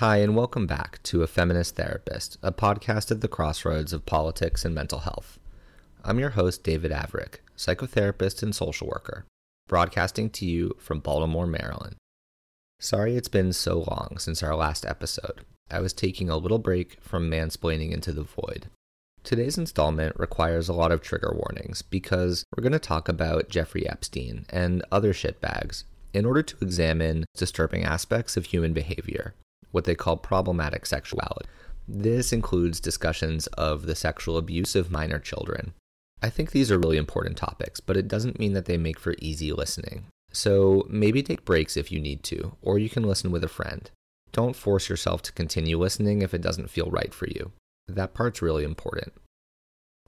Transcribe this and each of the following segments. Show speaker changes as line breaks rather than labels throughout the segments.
Hi, and welcome back to A Feminist Therapist, a podcast at the crossroads of politics and mental health. I'm your host, David Averick, psychotherapist and social worker, broadcasting to you from Baltimore, Maryland. Sorry it's been so long since our last episode. I was taking a little break from mansplaining into the void. Today's installment requires a lot of trigger warnings because we're going to talk about Jeffrey Epstein and other shitbags in order to examine disturbing aspects of human behavior what they call problematic sexuality. This includes discussions of the sexual abuse of minor children. I think these are really important topics, but it doesn't mean that they make for easy listening. So maybe take breaks if you need to, or you can listen with a friend. Don't force yourself to continue listening if it doesn't feel right for you. That part's really important.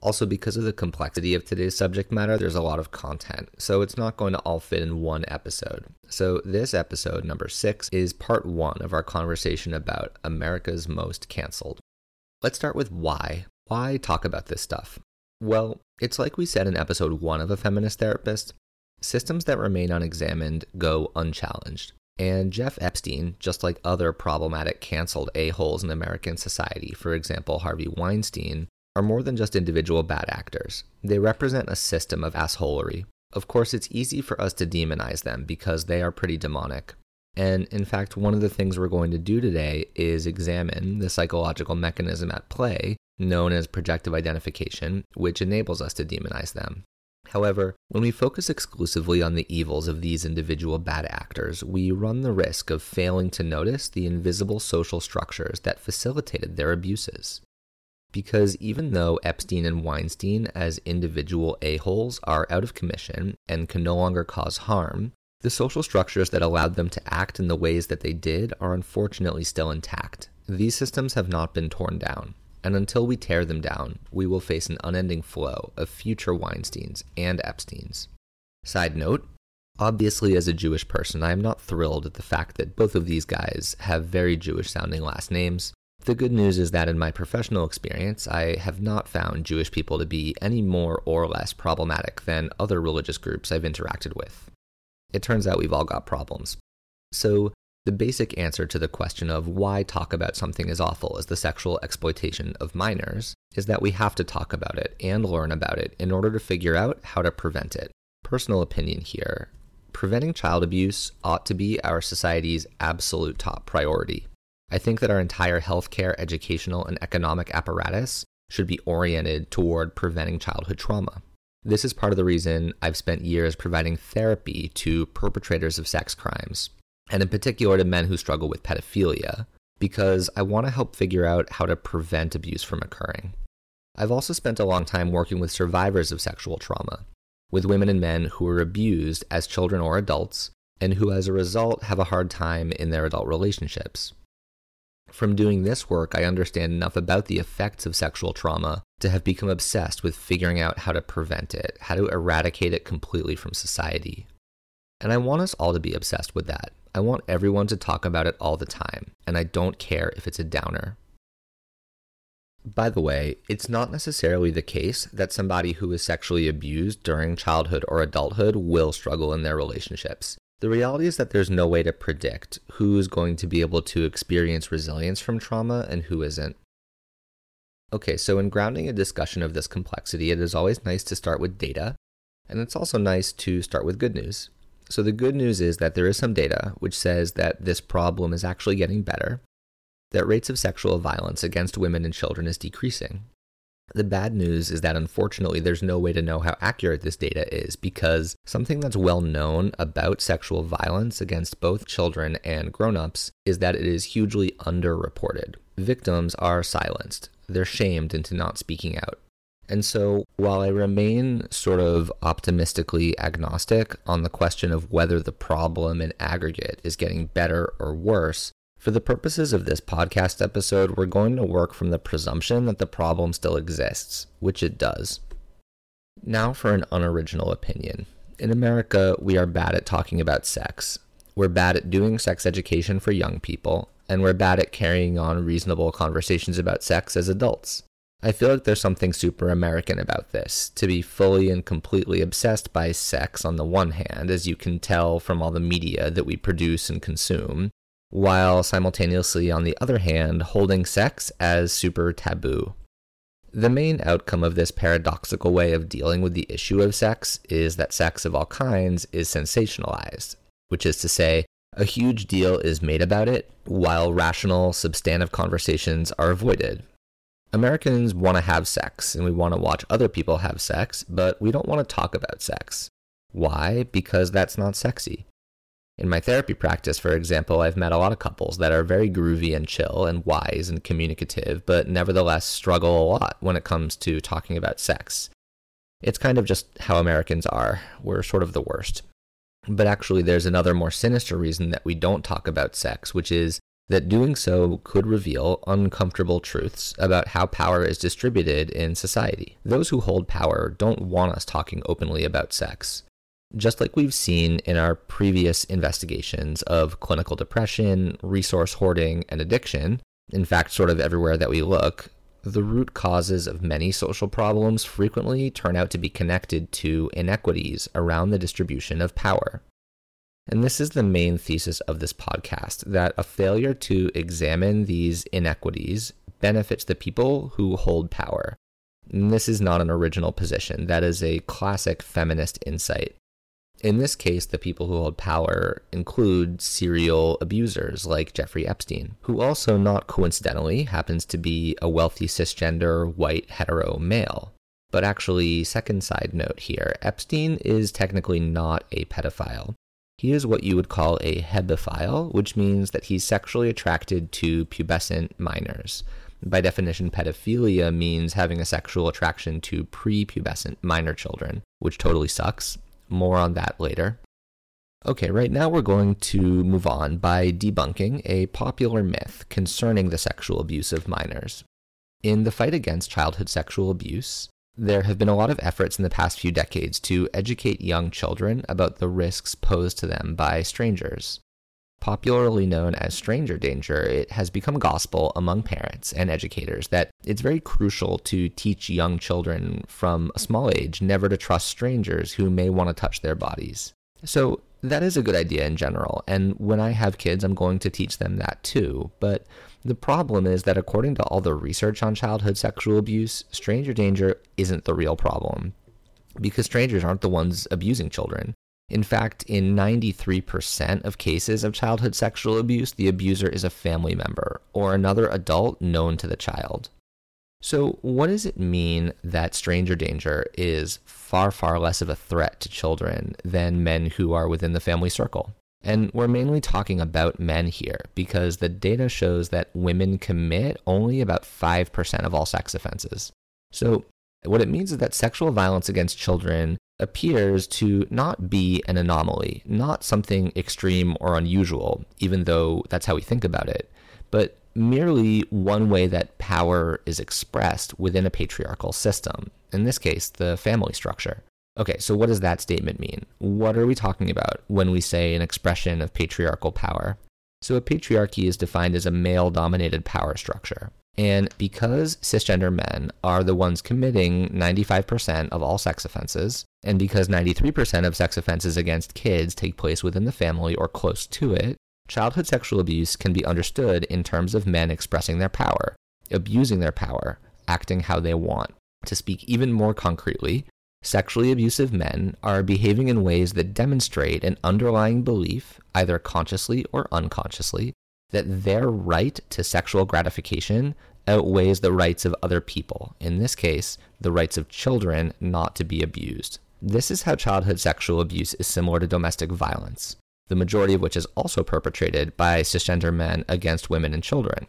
Also, because of the complexity of today's subject matter, there's a lot of content, so it's not going to all fit in one episode. So, this episode, number six, is part one of our conversation about America's Most Cancelled. Let's start with why. Why talk about this stuff? Well, it's like we said in episode one of A Feminist Therapist systems that remain unexamined go unchallenged. And Jeff Epstein, just like other problematic canceled a-holes in American society, for example, Harvey Weinstein, are more than just individual bad actors. They represent a system of assholery. Of course, it's easy for us to demonize them because they are pretty demonic. And in fact, one of the things we're going to do today is examine the psychological mechanism at play known as projective identification, which enables us to demonize them. However, when we focus exclusively on the evils of these individual bad actors, we run the risk of failing to notice the invisible social structures that facilitated their abuses because even though Epstein and Weinstein, as individual a-holes, are out of commission and can no longer cause harm, the social structures that allowed them to act in the ways that they did are unfortunately still intact. These systems have not been torn down, and until we tear them down, we will face an unending flow of future Weinsteins and Epsteins. Side note Obviously, as a Jewish person, I am not thrilled at the fact that both of these guys have very Jewish sounding last names. The good news is that in my professional experience, I have not found Jewish people to be any more or less problematic than other religious groups I've interacted with. It turns out we've all got problems. So, the basic answer to the question of why talk about something as awful as the sexual exploitation of minors is that we have to talk about it and learn about it in order to figure out how to prevent it. Personal opinion here preventing child abuse ought to be our society's absolute top priority. I think that our entire healthcare, educational, and economic apparatus should be oriented toward preventing childhood trauma. This is part of the reason I've spent years providing therapy to perpetrators of sex crimes, and in particular to men who struggle with pedophilia, because I want to help figure out how to prevent abuse from occurring. I've also spent a long time working with survivors of sexual trauma, with women and men who were abused as children or adults, and who as a result have a hard time in their adult relationships. From doing this work, I understand enough about the effects of sexual trauma to have become obsessed with figuring out how to prevent it, how to eradicate it completely from society. And I want us all to be obsessed with that. I want everyone to talk about it all the time, and I don't care if it's a downer. By the way, it's not necessarily the case that somebody who is sexually abused during childhood or adulthood will struggle in their relationships. The reality is that there's no way to predict who's going to be able to experience resilience from trauma and who isn't. Okay, so in grounding a discussion of this complexity, it is always nice to start with data, and it's also nice to start with good news. So the good news is that there is some data which says that this problem is actually getting better, that rates of sexual violence against women and children is decreasing, the bad news is that unfortunately there's no way to know how accurate this data is because something that's well known about sexual violence against both children and grown-ups is that it is hugely underreported. Victims are silenced. They're shamed into not speaking out. And so, while I remain sort of optimistically agnostic on the question of whether the problem in aggregate is getting better or worse, for the purposes of this podcast episode, we're going to work from the presumption that the problem still exists, which it does. Now for an unoriginal opinion. In America, we are bad at talking about sex. We're bad at doing sex education for young people, and we're bad at carrying on reasonable conversations about sex as adults. I feel like there's something super American about this, to be fully and completely obsessed by sex on the one hand, as you can tell from all the media that we produce and consume, while simultaneously, on the other hand, holding sex as super taboo. The main outcome of this paradoxical way of dealing with the issue of sex is that sex of all kinds is sensationalized, which is to say, a huge deal is made about it, while rational, substantive conversations are avoided. Americans want to have sex, and we want to watch other people have sex, but we don't want to talk about sex. Why? Because that's not sexy. In my therapy practice, for example, I've met a lot of couples that are very groovy and chill and wise and communicative, but nevertheless struggle a lot when it comes to talking about sex. It's kind of just how Americans are. We're sort of the worst. But actually, there's another more sinister reason that we don't talk about sex, which is that doing so could reveal uncomfortable truths about how power is distributed in society. Those who hold power don't want us talking openly about sex. Just like we've seen in our previous investigations of clinical depression, resource hoarding, and addiction, in fact, sort of everywhere that we look, the root causes of many social problems frequently turn out to be connected to inequities around the distribution of power. And this is the main thesis of this podcast that a failure to examine these inequities benefits the people who hold power. And this is not an original position, that is a classic feminist insight. In this case, the people who hold power include serial abusers like Jeffrey Epstein, who also, not coincidentally, happens to be a wealthy cisgender white hetero male. But actually, second side note here Epstein is technically not a pedophile. He is what you would call a hebephile, which means that he's sexually attracted to pubescent minors. By definition, pedophilia means having a sexual attraction to prepubescent minor children, which totally sucks. More on that later. Okay, right now we're going to move on by debunking a popular myth concerning the sexual abuse of minors. In the fight against childhood sexual abuse, there have been a lot of efforts in the past few decades to educate young children about the risks posed to them by strangers. Popularly known as stranger danger, it has become gospel among parents and educators that it's very crucial to teach young children from a small age never to trust strangers who may want to touch their bodies. So, that is a good idea in general, and when I have kids, I'm going to teach them that too. But the problem is that according to all the research on childhood sexual abuse, stranger danger isn't the real problem because strangers aren't the ones abusing children. In fact, in 93% of cases of childhood sexual abuse, the abuser is a family member or another adult known to the child. So, what does it mean that stranger danger is far, far less of a threat to children than men who are within the family circle? And we're mainly talking about men here because the data shows that women commit only about 5% of all sex offenses. So, what it means is that sexual violence against children appears to not be an anomaly, not something extreme or unusual, even though that's how we think about it, but merely one way that power is expressed within a patriarchal system, in this case, the family structure. Okay, so what does that statement mean? What are we talking about when we say an expression of patriarchal power? So, a patriarchy is defined as a male dominated power structure. And because cisgender men are the ones committing 95% of all sex offenses, and because 93% of sex offenses against kids take place within the family or close to it, childhood sexual abuse can be understood in terms of men expressing their power, abusing their power, acting how they want. To speak even more concretely, Sexually abusive men are behaving in ways that demonstrate an underlying belief, either consciously or unconsciously, that their right to sexual gratification outweighs the rights of other people, in this case, the rights of children not to be abused. This is how childhood sexual abuse is similar to domestic violence, the majority of which is also perpetrated by cisgender men against women and children.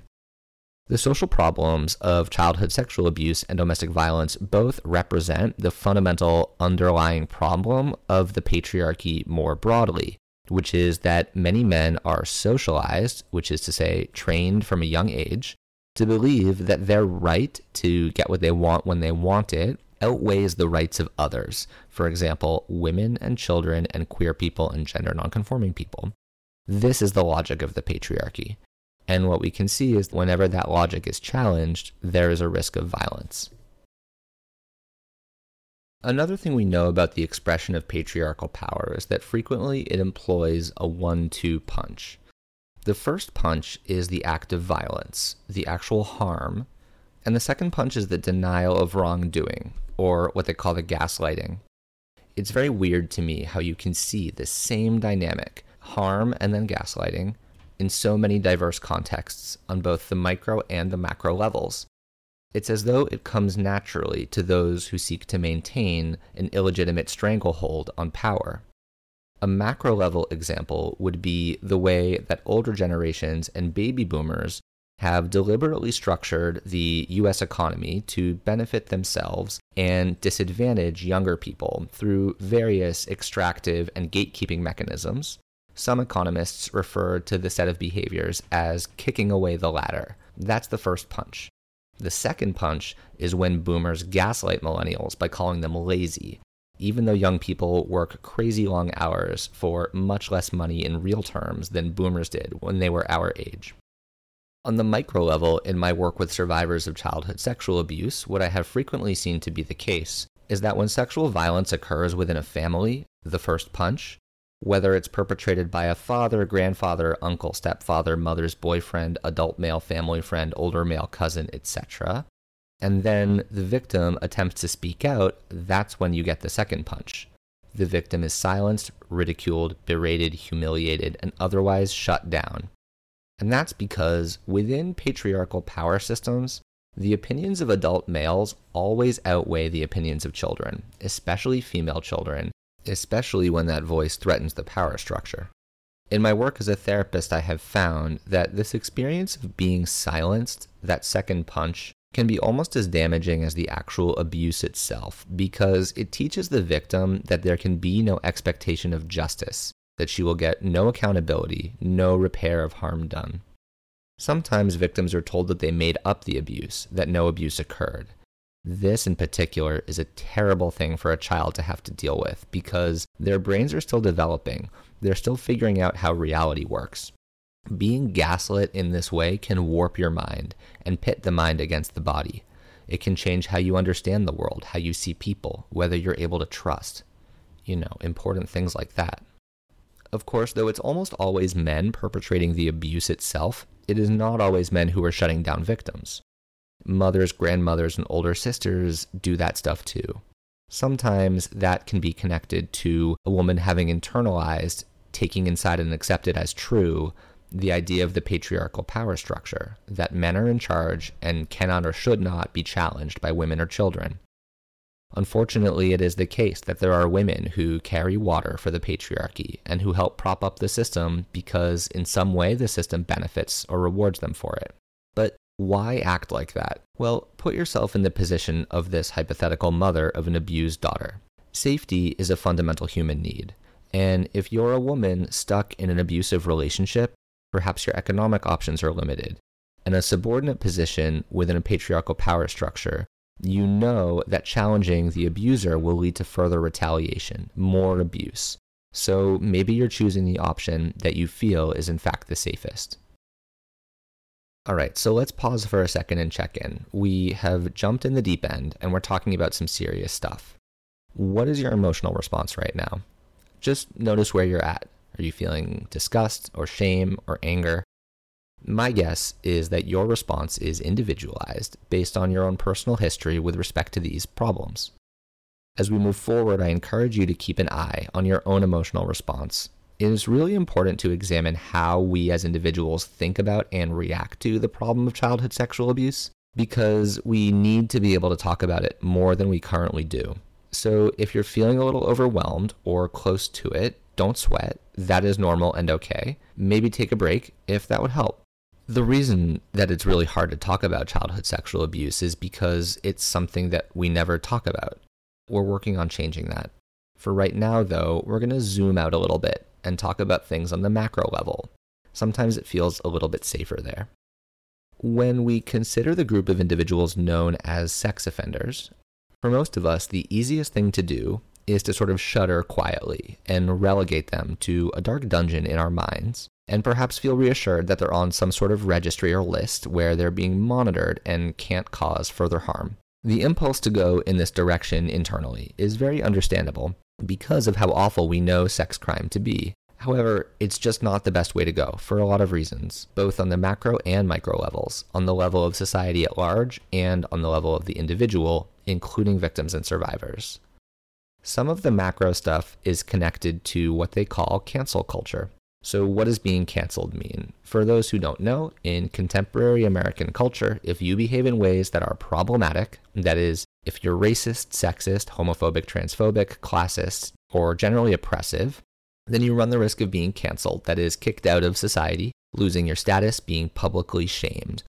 The social problems of childhood sexual abuse and domestic violence both represent the fundamental underlying problem of the patriarchy more broadly, which is that many men are socialized, which is to say, trained from a young age, to believe that their right to get what they want when they want it outweighs the rights of others, for example, women and children and queer people and gender nonconforming people. This is the logic of the patriarchy. And what we can see is whenever that logic is challenged, there is a risk of violence. Another thing we know about the expression of patriarchal power is that frequently it employs a one two punch. The first punch is the act of violence, the actual harm, and the second punch is the denial of wrongdoing, or what they call the gaslighting. It's very weird to me how you can see the same dynamic, harm and then gaslighting, in so many diverse contexts on both the micro and the macro levels. It's as though it comes naturally to those who seek to maintain an illegitimate stranglehold on power. A macro level example would be the way that older generations and baby boomers have deliberately structured the US economy to benefit themselves and disadvantage younger people through various extractive and gatekeeping mechanisms. Some economists refer to the set of behaviors as kicking away the ladder. That's the first punch. The second punch is when boomers gaslight millennials by calling them lazy even though young people work crazy long hours for much less money in real terms than boomers did when they were our age. On the micro level, in my work with survivors of childhood sexual abuse, what I have frequently seen to be the case is that when sexual violence occurs within a family, the first punch, whether it's perpetrated by a father, grandfather, uncle, stepfather, mother's boyfriend, adult male family friend, older male cousin, etc., and then the victim attempts to speak out, that's when you get the second punch. The victim is silenced, ridiculed, berated, humiliated, and otherwise shut down. And that's because within patriarchal power systems, the opinions of adult males always outweigh the opinions of children, especially female children, especially when that voice threatens the power structure. In my work as a therapist, I have found that this experience of being silenced, that second punch, can be almost as damaging as the actual abuse itself because it teaches the victim that there can be no expectation of justice, that she will get no accountability, no repair of harm done. Sometimes victims are told that they made up the abuse, that no abuse occurred. This, in particular, is a terrible thing for a child to have to deal with because their brains are still developing. They're still figuring out how reality works. Being gaslit in this way can warp your mind and pit the mind against the body. It can change how you understand the world, how you see people, whether you're able to trust. You know, important things like that. Of course, though it's almost always men perpetrating the abuse itself, it is not always men who are shutting down victims. Mothers, grandmothers, and older sisters do that stuff too. Sometimes that can be connected to a woman having internalized, taking inside and accepted as true the idea of the patriarchal power structure that men are in charge and cannot or should not be challenged by women or children. Unfortunately, it is the case that there are women who carry water for the patriarchy and who help prop up the system because in some way the system benefits or rewards them for it. Why act like that? Well, put yourself in the position of this hypothetical mother of an abused daughter. Safety is a fundamental human need. And if you're a woman stuck in an abusive relationship, perhaps your economic options are limited. In a subordinate position within a patriarchal power structure, you know that challenging the abuser will lead to further retaliation, more abuse. So maybe you're choosing the option that you feel is in fact the safest. All right, so let's pause for a second and check in. We have jumped in the deep end and we're talking about some serious stuff. What is your emotional response right now? Just notice where you're at. Are you feeling disgust or shame or anger? My guess is that your response is individualized based on your own personal history with respect to these problems. As we move forward, I encourage you to keep an eye on your own emotional response. It is really important to examine how we as individuals think about and react to the problem of childhood sexual abuse because we need to be able to talk about it more than we currently do. So, if you're feeling a little overwhelmed or close to it, don't sweat. That is normal and okay. Maybe take a break if that would help. The reason that it's really hard to talk about childhood sexual abuse is because it's something that we never talk about. We're working on changing that. For right now, though, we're going to zoom out a little bit and talk about things on the macro level. Sometimes it feels a little bit safer there. When we consider the group of individuals known as sex offenders, for most of us, the easiest thing to do is to sort of shudder quietly and relegate them to a dark dungeon in our minds, and perhaps feel reassured that they're on some sort of registry or list where they're being monitored and can't cause further harm. The impulse to go in this direction internally is very understandable because of how awful we know sex crime to be, However, it's just not the best way to go for a lot of reasons, both on the macro and micro levels, on the level of society at large and on the level of the individual, including victims and survivors. Some of the macro stuff is connected to what they call cancel culture. So, what does being canceled mean? For those who don't know, in contemporary American culture, if you behave in ways that are problematic, that is, if you're racist, sexist, homophobic, transphobic, classist, or generally oppressive, then you run the risk of being canceled, that is, kicked out of society, losing your status, being publicly shamed.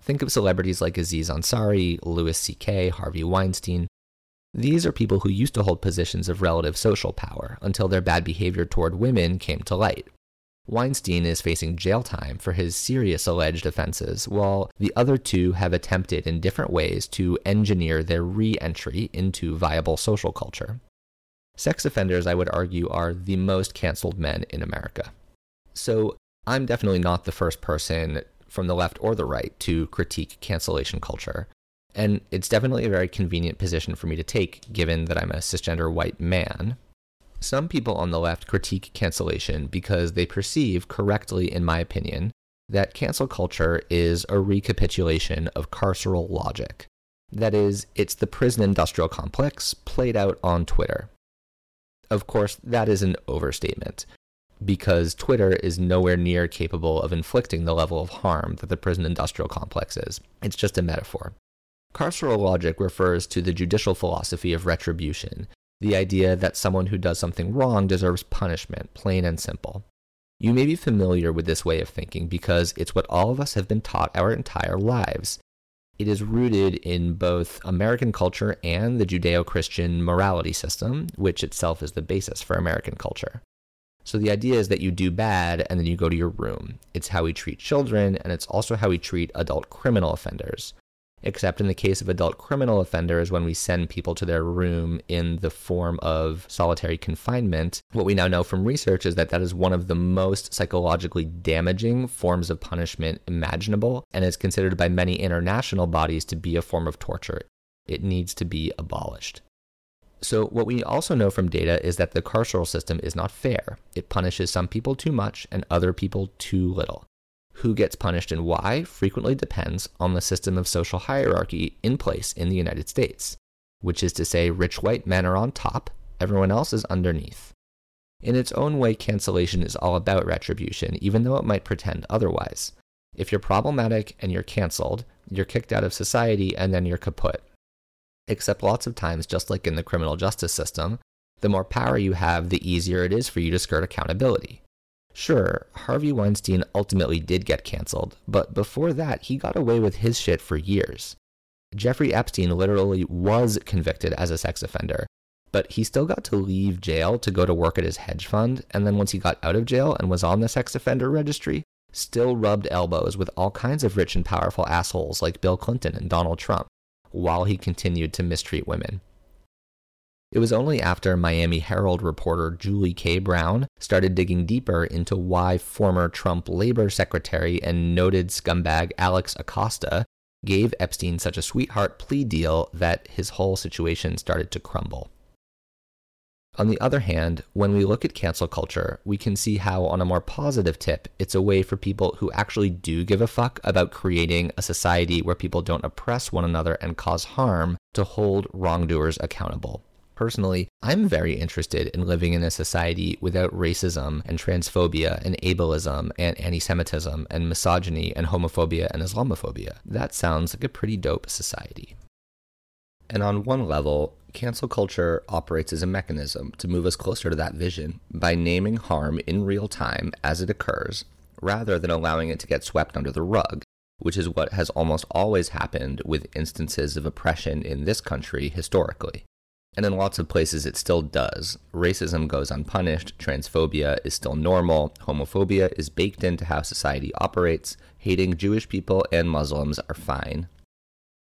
Think of celebrities like Aziz Ansari, Louis C.K., Harvey Weinstein. These are people who used to hold positions of relative social power until their bad behavior toward women came to light. Weinstein is facing jail time for his serious alleged offenses, while the other two have attempted in different ways to engineer their re entry into viable social culture. Sex offenders, I would argue, are the most canceled men in America. So I'm definitely not the first person from the left or the right to critique cancellation culture. And it's definitely a very convenient position for me to take, given that I'm a cisgender white man. Some people on the left critique cancellation because they perceive, correctly in my opinion, that cancel culture is a recapitulation of carceral logic. That is, it's the prison industrial complex played out on Twitter. Of course, that is an overstatement, because Twitter is nowhere near capable of inflicting the level of harm that the prison industrial complex is. It's just a metaphor. Carceral logic refers to the judicial philosophy of retribution, the idea that someone who does something wrong deserves punishment, plain and simple. You may be familiar with this way of thinking because it's what all of us have been taught our entire lives. It is rooted in both American culture and the Judeo Christian morality system, which itself is the basis for American culture. So the idea is that you do bad and then you go to your room. It's how we treat children, and it's also how we treat adult criminal offenders except in the case of adult criminal offenders, when we send people to their room in the form of solitary confinement, what we now know from research is that that is one of the most psychologically damaging forms of punishment imaginable and is considered by many international bodies to be a form of torture. It needs to be abolished. So, what we also know from data is that the carceral system is not fair. It punishes some people too much and other people too little who gets punished and why frequently depends on the system of social hierarchy in place in the United States, which is to say, rich white men are on top, everyone else is underneath. In its own way, cancellation is all about retribution, even though it might pretend otherwise. If you're problematic and you're canceled, you're kicked out of society and then you're kaput. Except lots of times, just like in the criminal justice system, the more power you have, the easier it is for you to skirt accountability. Sure, Harvey Weinstein ultimately did get canceled, but before that, he got away with his shit for years. Jeffrey Epstein literally was convicted as a sex offender, but he still got to leave jail to go to work at his hedge fund, and then once he got out of jail and was on the sex offender registry, still rubbed elbows with all kinds of rich and powerful assholes like Bill Clinton and Donald Trump, while he continued to mistreat women. It was only after Miami Herald reporter Julie K. Brown started digging deeper into why former Trump labor secretary and noted scumbag Alex Acosta gave Epstein such a sweetheart plea deal that his whole situation started to crumble. On the other hand, when we look at cancel culture, we can see how, on a more positive tip, it's a way for people who actually do give a fuck about creating a society where people don't oppress one another and cause harm to hold wrongdoers accountable personally, I'm very interested in living in a society without racism and transphobia and ableism and anti Semitism and misogyny and homophobia and Islamophobia. That sounds like a pretty dope society. And on one level, cancel culture operates as a mechanism to move us closer to that vision by naming harm in real time as it occurs, rather than allowing it to get swept under the rug, which is what has almost always happened with instances of oppression in this country historically. And in lots of places, it still does. Racism goes unpunished, transphobia is still normal, homophobia is baked into how society operates, hating Jewish people and Muslims are fine.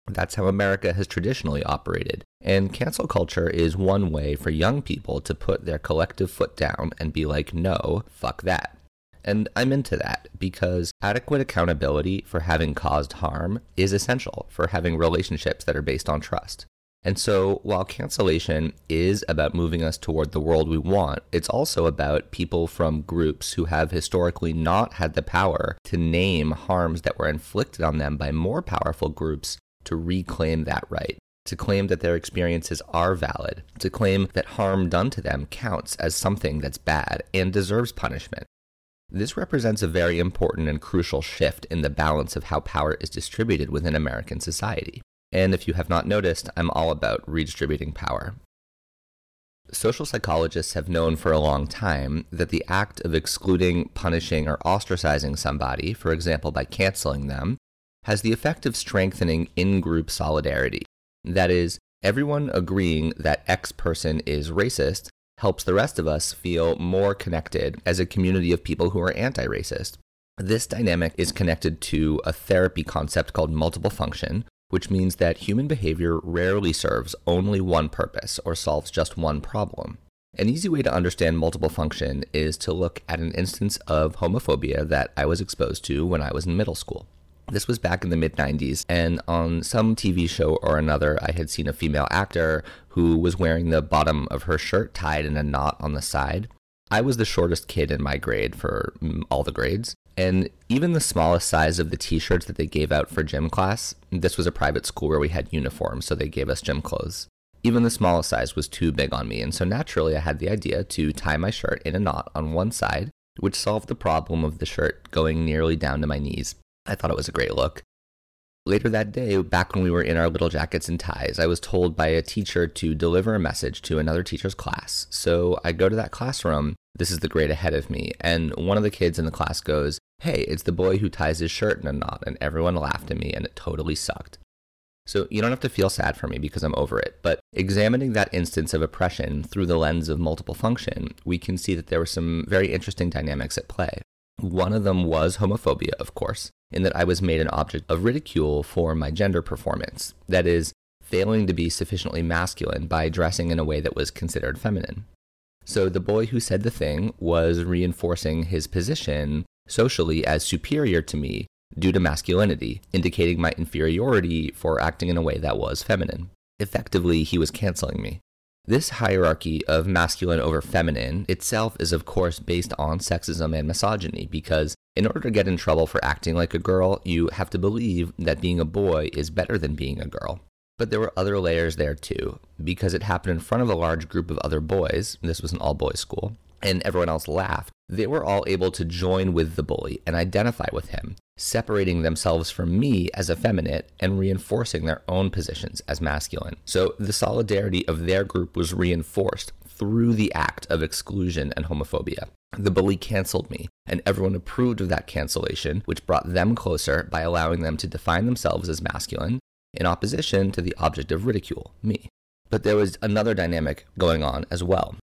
That's how America has traditionally operated. And cancel culture is one way for young people to put their collective foot down and be like, no, fuck that. And I'm into that because adequate accountability for having caused harm is essential for having relationships that are based on trust. And so, while cancellation is about moving us toward the world we want, it's also about people from groups who have historically not had the power to name harms that were inflicted on them by more powerful groups to reclaim that right, to claim that their experiences are valid, to claim that harm done to them counts as something that's bad and deserves punishment. This represents a very important and crucial shift in the balance of how power is distributed within American society. And if you have not noticed, I'm all about redistributing power. Social psychologists have known for a long time that the act of excluding, punishing, or ostracizing somebody, for example by canceling them, has the effect of strengthening in group solidarity. That is, everyone agreeing that X person is racist helps the rest of us feel more connected as a community of people who are anti racist. This dynamic is connected to a therapy concept called multiple function, which means that human behavior rarely serves only one purpose or solves just one problem. An easy way to understand multiple function is to look at an instance of homophobia that I was exposed to when I was in middle school. This was back in the mid 90s, and on some TV show or another, I had seen a female actor who was wearing the bottom of her shirt tied in a knot on the side. I was the shortest kid in my grade for mm, all the grades, and even the smallest size of the t shirts that they gave out for gym class, this was a private school where we had uniforms, so they gave us gym clothes. Even the smallest size was too big on me, and so naturally I had the idea to tie my shirt in a knot on one side, which solved the problem of the shirt going nearly down to my knees. I thought it was a great look. Later that day, back when we were in our little jackets and ties, I was told by a teacher to deliver a message to another teacher's class. So I go to that classroom. This is the grade ahead of me. And one of the kids in the class goes, Hey, it's the boy who ties his shirt in a knot. And everyone laughed at me, and it totally sucked. So you don't have to feel sad for me because I'm over it. But examining that instance of oppression through the lens of multiple function, we can see that there were some very interesting dynamics at play. One of them was homophobia, of course, in that I was made an object of ridicule for my gender performance. That is, failing to be sufficiently masculine by dressing in a way that was considered feminine. So the boy who said the thing was reinforcing his position socially as superior to me due to masculinity, indicating my inferiority for acting in a way that was feminine. Effectively, he was canceling me. This hierarchy of masculine over feminine itself is, of course, based on sexism and misogyny because in order to get in trouble for acting like a girl, you have to believe that being a boy is better than being a girl. But there were other layers there too, because it happened in front of a large group of other boys. This was an all boys school, and everyone else laughed. They were all able to join with the bully and identify with him, separating themselves from me as effeminate and reinforcing their own positions as masculine. So the solidarity of their group was reinforced through the act of exclusion and homophobia. The bully canceled me, and everyone approved of that cancellation, which brought them closer by allowing them to define themselves as masculine in opposition to the object of ridicule, me. But there was another dynamic going on as well.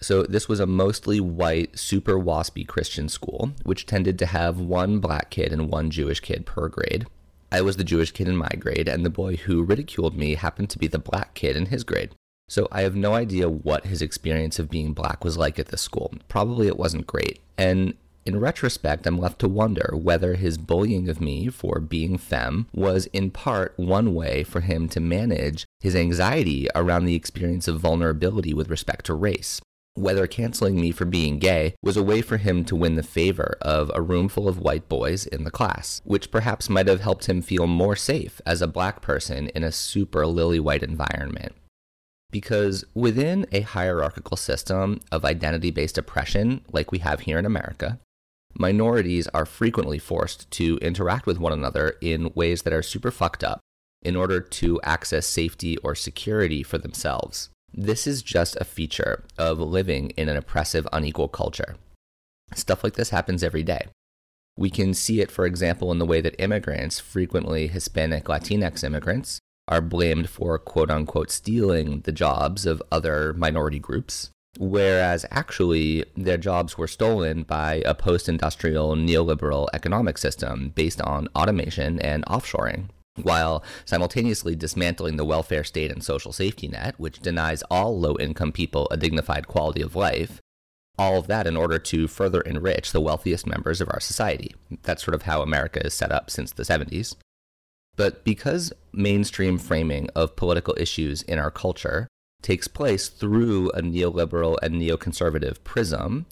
So, this was a mostly white, super waspy Christian school, which tended to have one black kid and one Jewish kid per grade. I was the Jewish kid in my grade, and the boy who ridiculed me happened to be the black kid in his grade. So, I have no idea what his experience of being black was like at this school. Probably it wasn't great. And in retrospect, I'm left to wonder whether his bullying of me for being femme was in part one way for him to manage his anxiety around the experience of vulnerability with respect to race whether canceling me for being gay was a way for him to win the favor of a room full of white boys in the class, which perhaps might have helped him feel more safe as a black person in a super lily white environment. Because within a hierarchical system of identity based oppression, like we have here in America, minorities are frequently forced to interact with one another in ways that are super fucked up in order to access safety or security for themselves. This is just a feature of living in an oppressive, unequal culture. Stuff like this happens every day. We can see it, for example, in the way that immigrants, frequently Hispanic Latinx immigrants, are blamed for quote unquote stealing the jobs of other minority groups, whereas actually their jobs were stolen by a post industrial neoliberal economic system based on automation and offshoring while simultaneously dismantling the welfare state and social safety net, which denies all low income people a dignified quality of life. All of that in order to further enrich the wealthiest members of our society. That's sort of how America is set up since the 70s. But because mainstream framing of political issues in our culture takes place through a neoliberal and neoconservative prism,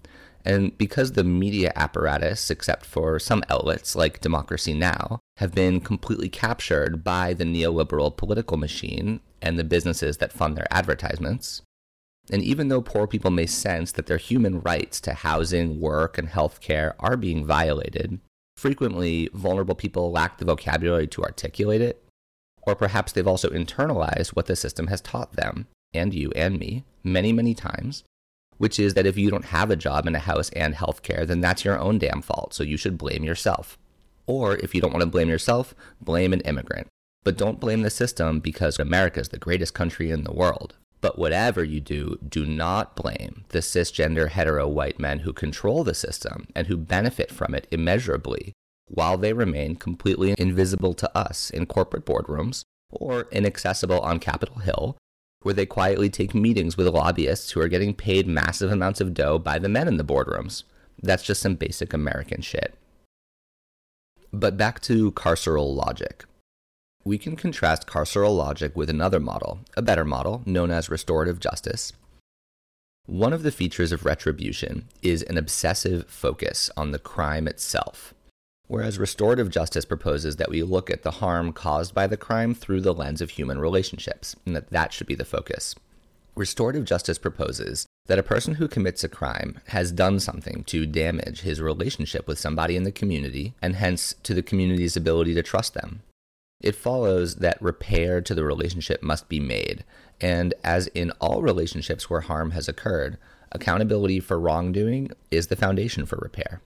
and because the media apparatus, except for some outlets like Democracy Now!, have been completely captured by the neoliberal political machine and the businesses that fund their advertisements, and even though poor people may sense that their human rights to housing, work, and healthcare are being violated, frequently vulnerable people lack the vocabulary to articulate it, or perhaps they've also internalized what the system has taught them, and you and me, many, many times, which is that if you don't have a job and a house and healthcare, then that's your own damn fault, so you should blame yourself. Or if you don't want to blame yourself, blame an immigrant. But don't blame the system because America is the greatest country in the world. But whatever you do, do not blame the cisgender hetero white men who control the system and who benefit from it immeasurably while they remain completely invisible to us in corporate boardrooms or inaccessible on Capitol Hill, where they quietly take meetings with lobbyists who are getting paid massive amounts of dough by the men in the boardrooms. That's just some basic American shit. But back to carceral logic we can contrast carceral logic with another model, a better model, known as restorative justice. One of the features of retribution is an obsessive focus on the crime itself, whereas restorative justice proposes that we look at the harm caused by the crime through the lens of human relationships, and that that should be the focus. Restorative justice proposes that a person who commits a crime has done something to damage his relationship with somebody in the community, and hence to the community's ability to trust them it follows that repair to the relationship must be made. And as in all relationships where harm has occurred, accountability for wrongdoing is the foundation for repair.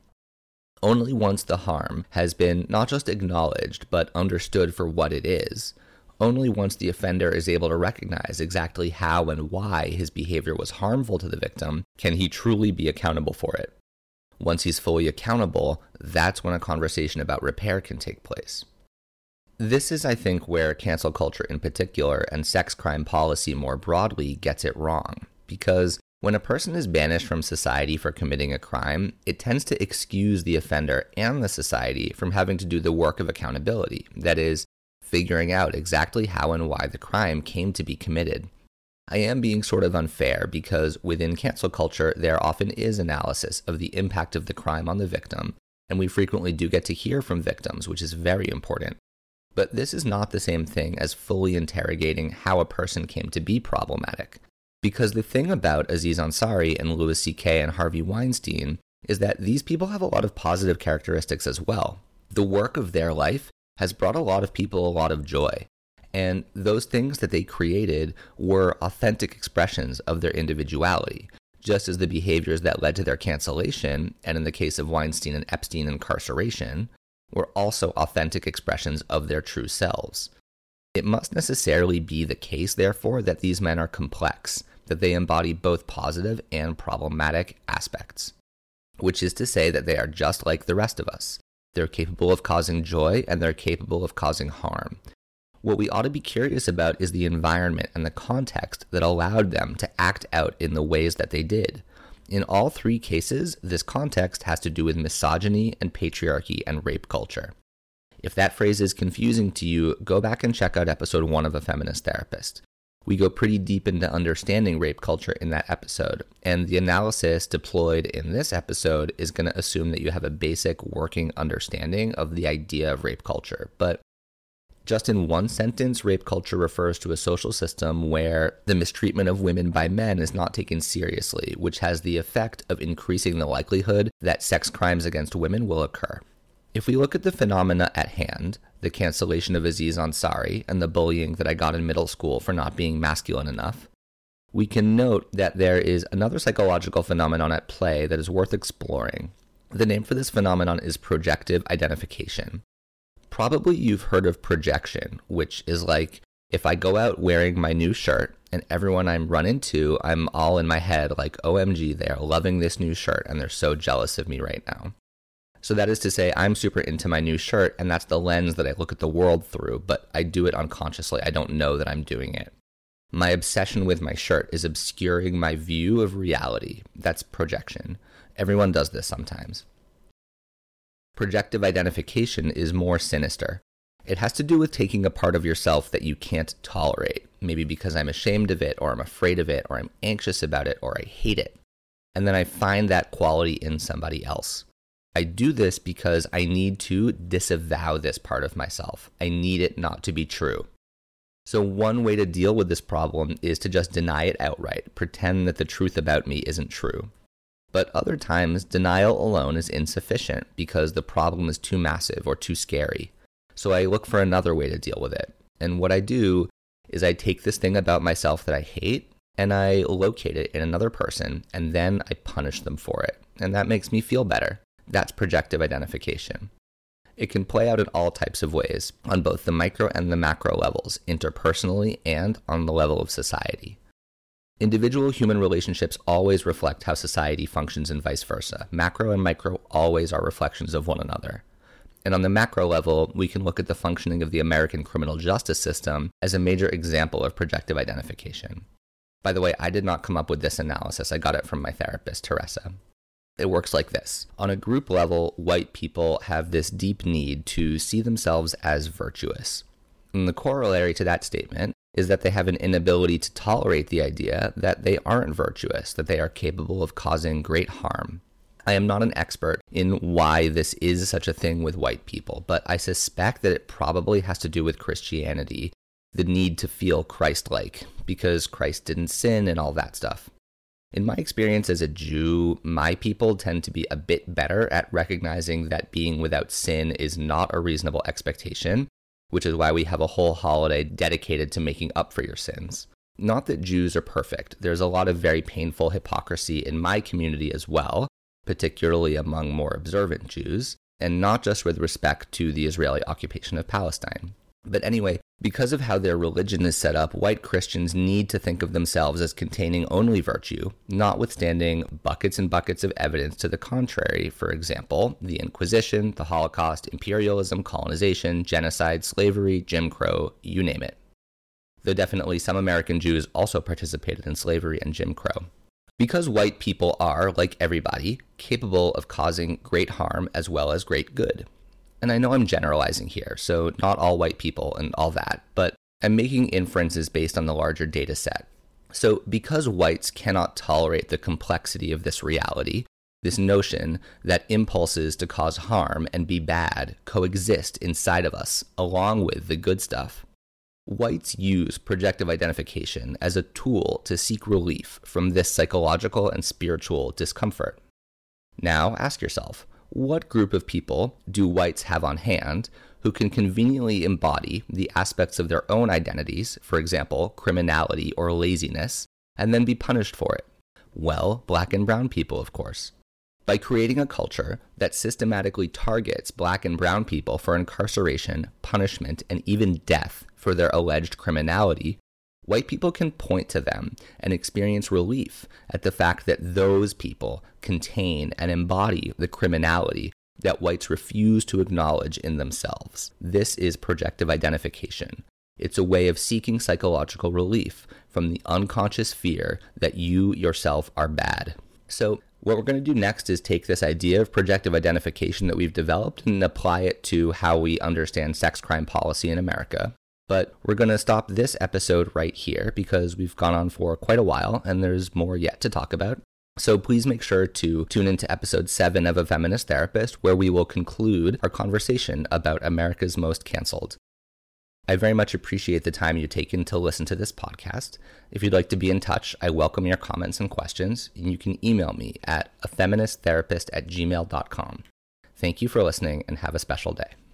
Only once the harm has been not just acknowledged, but understood for what it is, only once the offender is able to recognize exactly how and why his behavior was harmful to the victim can he truly be accountable for it. Once he's fully accountable, that's when a conversation about repair can take place. This is, I think, where cancel culture in particular and sex crime policy more broadly gets it wrong. Because when a person is banished from society for committing a crime, it tends to excuse the offender and the society from having to do the work of accountability. That is, figuring out exactly how and why the crime came to be committed. I am being sort of unfair because within cancel culture, there often is analysis of the impact of the crime on the victim, and we frequently do get to hear from victims, which is very important. But this is not the same thing as fully interrogating how a person came to be problematic. Because the thing about Aziz Ansari and Louis C.K. and Harvey Weinstein is that these people have a lot of positive characteristics as well. The work of their life has brought a lot of people a lot of joy. And those things that they created were authentic expressions of their individuality, just as the behaviors that led to their cancellation, and in the case of Weinstein and Epstein incarceration, were also authentic expressions of their true selves. It must necessarily be the case, therefore, that these men are complex, that they embody both positive and problematic aspects, which is to say that they are just like the rest of us. They're capable of causing joy and they're capable of causing harm. What we ought to be curious about is the environment and the context that allowed them to act out in the ways that they did. In all three cases, this context has to do with misogyny and patriarchy and rape culture. If that phrase is confusing to you, go back and check out episode one of A Feminist Therapist. We go pretty deep into understanding rape culture in that episode, and the analysis deployed in this episode is going to assume that you have a basic working understanding of the idea of rape culture. But just in one sentence, rape culture refers to a social system where the mistreatment of women by men is not taken seriously, which has the effect of increasing the likelihood that sex crimes against women will occur. If we look at the phenomena at hand, the cancellation of Aziz Ansari and the bullying that I got in middle school for not being masculine enough, we can note that there is another psychological phenomenon at play that is worth exploring. The name for this phenomenon is projective identification probably you've heard of projection, which is like if I go out wearing my new shirt and everyone I'm run into, I'm all in my head like, OMG, they're loving this new shirt and they're so jealous of me right now. So that is to say, I'm super into my new shirt and that's the lens that I look at the world through, but I do it unconsciously. I don't know that I'm doing it. My obsession with my shirt is obscuring my view of reality. That's projection. Everyone does this sometimes projective identification is more sinister. It has to do with taking a part of yourself that you can't tolerate, maybe because I'm ashamed of it, or I'm afraid of it, or I'm anxious about it, or I hate it. And then I find that quality in somebody else. I do this because I need to disavow this part of myself. I need it not to be true. So, one way to deal with this problem is to just deny it outright, pretend that the truth about me isn't true. But other times, denial alone is insufficient because the problem is too massive or too scary. So I look for another way to deal with it. And what I do is I take this thing about myself that I hate and I locate it in another person and then I punish them for it. And that makes me feel better. That's projective identification. It can play out in all types of ways, on both the micro and the macro levels, interpersonally and on the level of society. Individual human relationships always reflect how society functions and vice versa. Macro and micro always are reflections of one another. And on the macro level, we can look at the functioning of the American criminal justice system as a major example of projective identification. By the way, I did not come up with this analysis, I got it from my therapist, Teresa. It works like this On a group level, white people have this deep need to see themselves as virtuous. And the corollary to that statement is that they have an inability to tolerate the idea that they aren't virtuous, that they are capable of causing great harm. I am not an expert in why this is such a thing with white people, but I suspect that it probably has to do with Christianity, the need to feel Christ like, because Christ didn't sin and all that stuff. In my experience as a Jew, my people tend to be a bit better at recognizing that being without sin is not a reasonable expectation, which is why we have a whole holiday dedicated to making up for your sins. Not that Jews are perfect, there's a lot of very painful hypocrisy in my community as well, particularly among more observant Jews, and not just with respect to the Israeli occupation of Palestine. But anyway, because of how their religion is set up, white Christians need to think of themselves as containing only virtue, notwithstanding buckets and buckets of evidence to the contrary. For example, the Inquisition, the Holocaust, imperialism, colonization, genocide, slavery, Jim Crow, you name it. Though definitely some American Jews also participated in slavery and Jim Crow. Because white people are, like everybody, capable of causing great harm as well as great good and I know I'm generalizing here, so not all white people and all that, but I'm making inferences based on the larger data set. So, because whites cannot tolerate the complexity of this reality, this notion that impulses to cause harm and be bad coexist inside of us along with the good stuff, whites use projective identification as a tool to seek relief from this psychological and spiritual discomfort. Now, ask yourself what group of people do whites have on hand who can conveniently embody the aspects of their own identities, for example, criminality or laziness, and then be punished for it? Well, black and brown people, of course. By creating a culture that systematically targets black and brown people for incarceration, punishment, and even death for their alleged criminality, white people can point to them and experience relief at the fact that those people contain and embody the criminality that whites refuse to acknowledge in themselves. This is projective identification. It's a way of seeking psychological relief from the unconscious fear that you yourself are bad. So, what we're going to do next is take this idea of projective identification that we've developed and apply it to how we understand sex crime policy in America. But we're going to stop this episode right here because we've gone on for quite a while and there's more yet to talk about. So please make sure to tune into episode 7 of A Feminist Therapist, where we will conclude our conversation about America's Most Cancelled. I very much appreciate the time you've taken to listen to this podcast. If you'd like to be in touch, I welcome your comments and questions, and you can email me at a feministtherapist at gmail.com. Thank you for listening and have a special day.